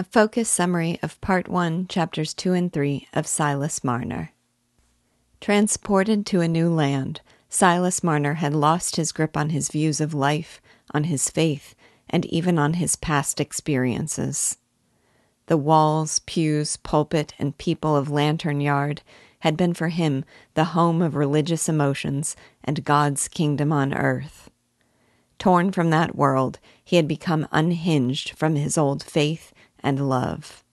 A focus summary of Part 1, Chapters 2 and 3 of Silas Marner. Transported to a new land, Silas Marner had lost his grip on his views of life, on his faith, and even on his past experiences. The walls, pews, pulpit, and people of Lantern Yard had been for him the home of religious emotions and God's kingdom on earth. Torn from that world, he had become unhinged from his old faith and love.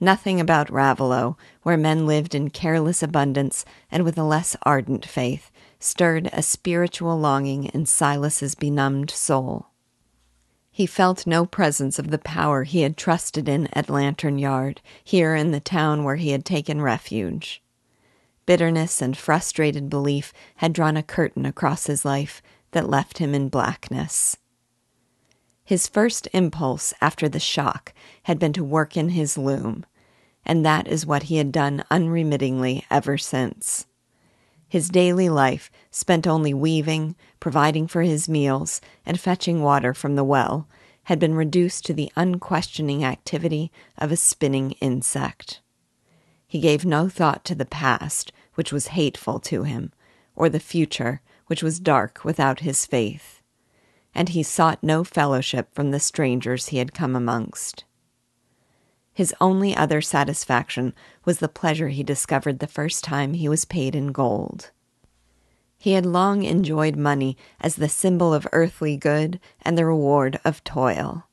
Nothing about Raveloe, where men lived in careless abundance and with a less ardent faith, stirred a spiritual longing in Silas's benumbed soul. He felt no presence of the power he had trusted in at Lantern Yard, here in the town where he had taken refuge. Bitterness and frustrated belief had drawn a curtain across his life that left him in blackness. His first impulse after the shock had been to work in his loom, and that is what he had done unremittingly ever since. His daily life, spent only weaving, providing for his meals, and fetching water from the well, had been reduced to the unquestioning activity of a spinning insect. He gave no thought to the past, which was hateful to him, or the future, which was dark without his faith and he sought no fellowship from the strangers he had come amongst. His only other satisfaction was the pleasure he discovered the first time he was paid in gold. He had long enjoyed money as the symbol of earthly good and the reward of toil,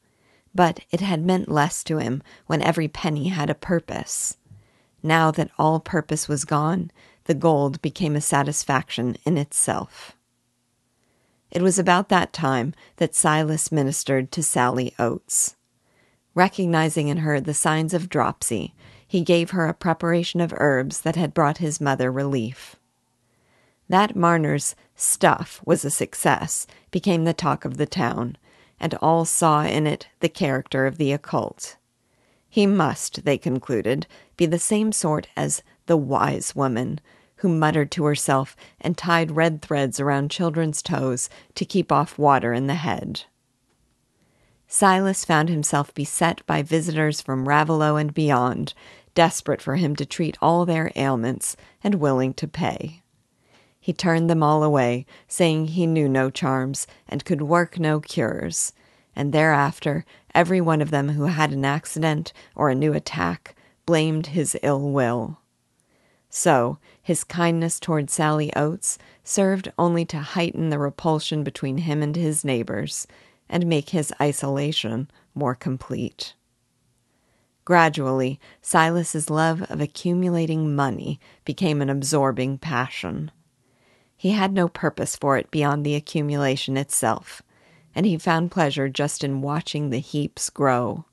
but it had meant less to him when every penny had a purpose. Now that all purpose was gone, the gold became a satisfaction in itself. It was about that time that Silas ministered to Sally Oates. Recognizing in her the signs of dropsy, he gave her a preparation of herbs that had brought his mother relief. That Marner's stuff was a success, became the talk of the town, and all saw in it the character of the occult. He must, they concluded, be the same sort as the wise woman who muttered to herself and tied red threads around children's toes to keep off water in the head. Silas found himself beset by visitors from Raveloe and beyond, desperate for him to treat all their ailments and willing to pay. He turned them all away, saying he knew no charms and could work no cures, and thereafter every one of them who had an accident or a new attack blamed his ill will. So, his kindness toward Sally Oates served only to heighten the repulsion between him and his neighbors and make his isolation more complete. Gradually, Silas's love of accumulating money became an absorbing passion. He had no purpose for it beyond the accumulation itself, and he found pleasure just in watching the heaps grow.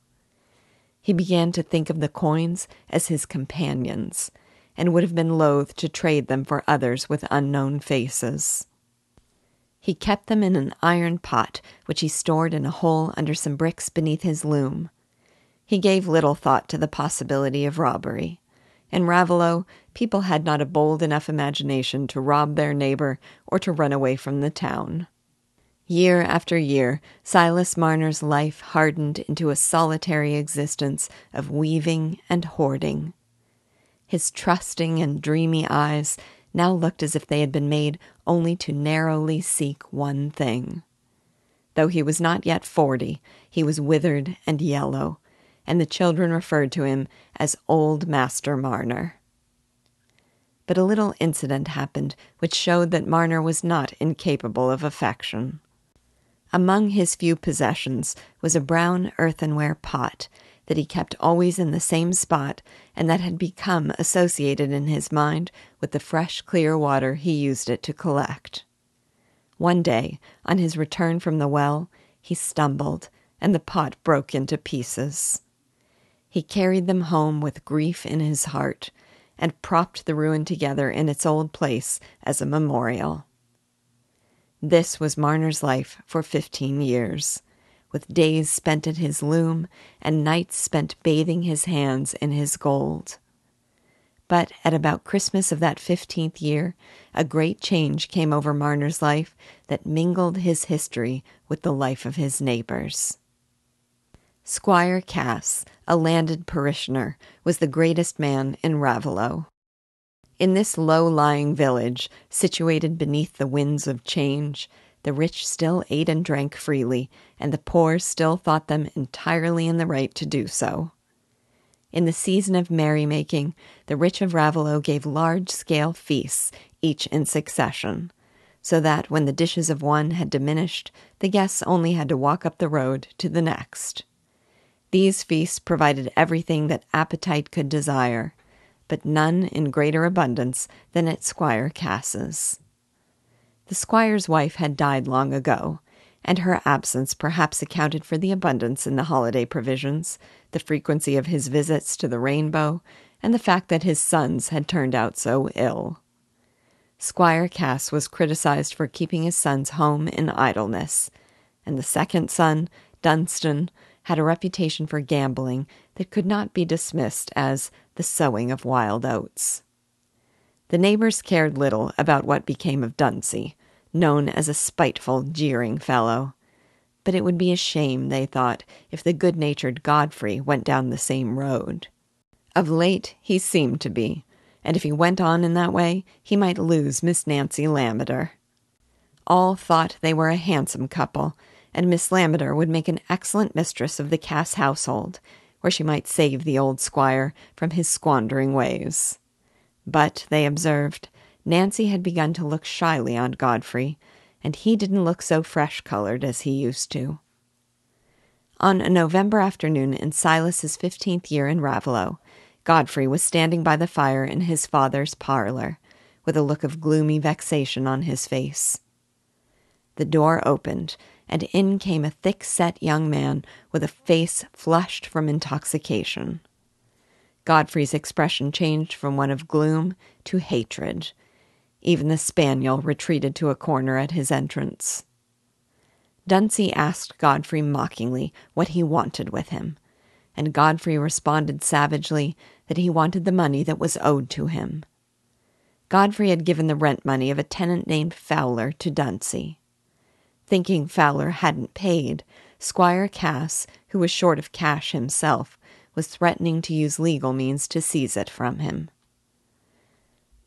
He began to think of the coins as his companions and would have been loath to trade them for others with unknown faces. He kept them in an iron pot, which he stored in a hole under some bricks beneath his loom. He gave little thought to the possibility of robbery. In Raveloe, people had not a bold enough imagination to rob their neighbor or to run away from the town. Year after year, Silas Marner's life hardened into a solitary existence of weaving and hoarding. His trusting and dreamy eyes now looked as if they had been made only to narrowly seek one thing. Though he was not yet forty, he was withered and yellow, and the children referred to him as Old Master Marner. But a little incident happened which showed that Marner was not incapable of affection. Among his few possessions was a brown earthenware pot that he kept always in the same spot and that had become associated in his mind with the fresh, clear water he used it to collect. One day, on his return from the well, he stumbled, and the pot broke into pieces. He carried them home with grief in his heart, and propped the ruin together in its old place as a memorial. This was Marner's life for fifteen years with days spent at his loom and nights spent bathing his hands in his gold. But at about Christmas of that fifteenth year, a great change came over Marner's life that mingled his history with the life of his neighbors. Squire Cass, a landed parishioner, was the greatest man in Raveloe. In this low lying village, situated beneath the winds of change, the rich still ate and drank freely, and the poor still thought them entirely in the right to do so. In the season of merrymaking, the rich of Raveloe gave large scale feasts, each in succession, so that when the dishes of one had diminished, the guests only had to walk up the road to the next. These feasts provided everything that appetite could desire, but none in greater abundance than at Squire Cass's. The squire's wife had died long ago, and her absence perhaps accounted for the abundance in the holiday provisions, the frequency of his visits to the Rainbow, and the fact that his sons had turned out so ill. Squire Cass was criticized for keeping his sons home in idleness, and the second son, Dunstan, had a reputation for gambling that could not be dismissed as the sowing of wild oats. The neighbors cared little about what became of Dunsey, known as a spiteful, jeering fellow. But it would be a shame, they thought, if the good natured Godfrey went down the same road. Of late, he seemed to be, and if he went on in that way, he might lose Miss Nancy Lammeter. All thought they were a handsome couple, and Miss Lammeter would make an excellent mistress of the Cass household, where she might save the old squire from his squandering ways. But, they observed, Nancy had begun to look shyly on Godfrey, and he didn't look so fresh colored as he used to. On a November afternoon in Silas's fifteenth year in Raveloe, Godfrey was standing by the fire in his father's parlor, with a look of gloomy vexation on his face. The door opened, and in came a thick set young man with a face flushed from intoxication. Godfrey's expression changed from one of gloom to hatred. Even the spaniel retreated to a corner at his entrance. Dunsey asked Godfrey mockingly what he wanted with him, and Godfrey responded savagely that he wanted the money that was owed to him. Godfrey had given the rent money of a tenant named Fowler to Dunsey. Thinking Fowler hadn't paid, Squire Cass, who was short of cash himself, was threatening to use legal means to seize it from him.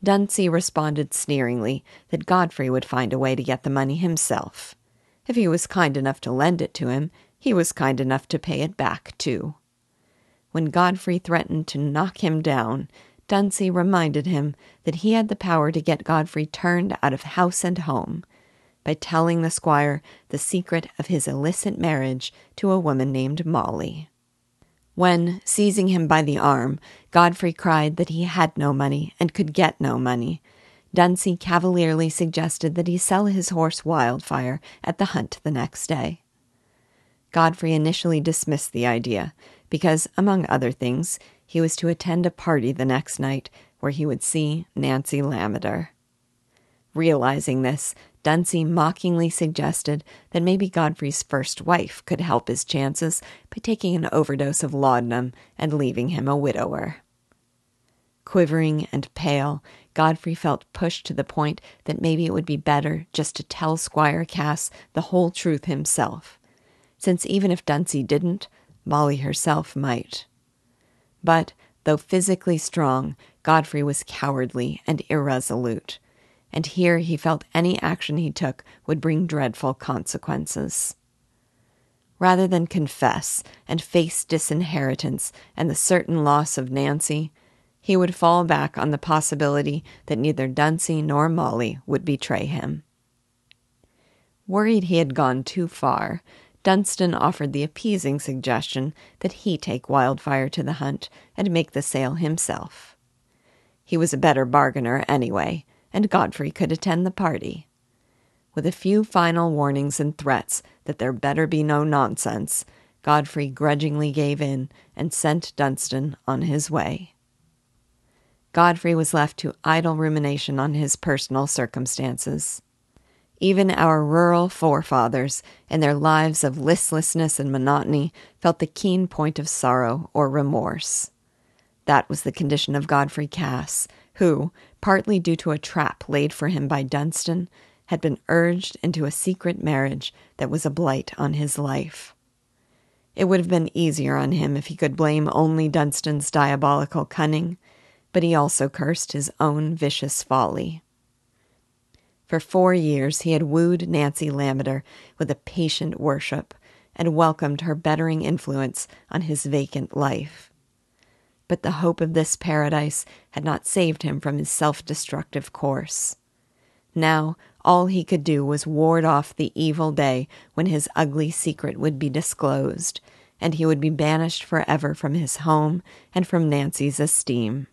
Dunsey responded sneeringly that Godfrey would find a way to get the money himself. If he was kind enough to lend it to him, he was kind enough to pay it back, too. When Godfrey threatened to knock him down, Dunsey reminded him that he had the power to get Godfrey turned out of house and home, by telling the squire the secret of his illicit marriage to a woman named Molly. When, seizing him by the arm, Godfrey cried that he had no money and could get no money, Dunsey cavalierly suggested that he sell his horse Wildfire at the hunt the next day. Godfrey initially dismissed the idea, because, among other things, he was to attend a party the next night where he would see Nancy Lammeter. Realizing this, Dunsey mockingly suggested that maybe Godfrey's first wife could help his chances by taking an overdose of laudanum and leaving him a widower. Quivering and pale, Godfrey felt pushed to the point that maybe it would be better just to tell Squire Cass the whole truth himself, since even if Dunsey didn't, Molly herself might. But, though physically strong, Godfrey was cowardly and irresolute and here he felt any action he took would bring dreadful consequences. Rather than confess and face disinheritance and the certain loss of Nancy, he would fall back on the possibility that neither Dunsey nor Molly would betray him. Worried he had gone too far, Dunstan offered the appeasing suggestion that he take Wildfire to the hunt and make the sale himself. He was a better bargainer anyway, and Godfrey could attend the party. With a few final warnings and threats that there better be no nonsense, Godfrey grudgingly gave in and sent Dunstan on his way. Godfrey was left to idle rumination on his personal circumstances. Even our rural forefathers, in their lives of listlessness and monotony, felt the keen point of sorrow or remorse. That was the condition of Godfrey Cass, who, partly due to a trap laid for him by Dunstan, had been urged into a secret marriage that was a blight on his life. It would have been easier on him if he could blame only Dunstan's diabolical cunning, but he also cursed his own vicious folly. For four years he had wooed Nancy Lammeter with a patient worship and welcomed her bettering influence on his vacant life. But the hope of this paradise had not saved him from his self destructive course. Now all he could do was ward off the evil day when his ugly secret would be disclosed, and he would be banished forever from his home and from Nancy's esteem.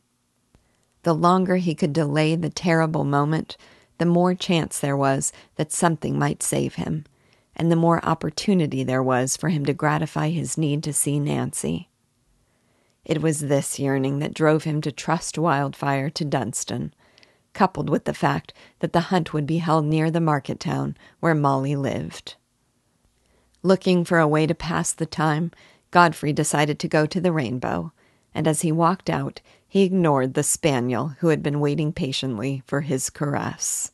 The longer he could delay the terrible moment, the more chance there was that something might save him, and the more opportunity there was for him to gratify his need to see Nancy. It was this yearning that drove him to trust Wildfire to Dunstan, coupled with the fact that the hunt would be held near the market town where Molly lived. Looking for a way to pass the time, Godfrey decided to go to the Rainbow, and as he walked out, he ignored the spaniel who had been waiting patiently for his caress.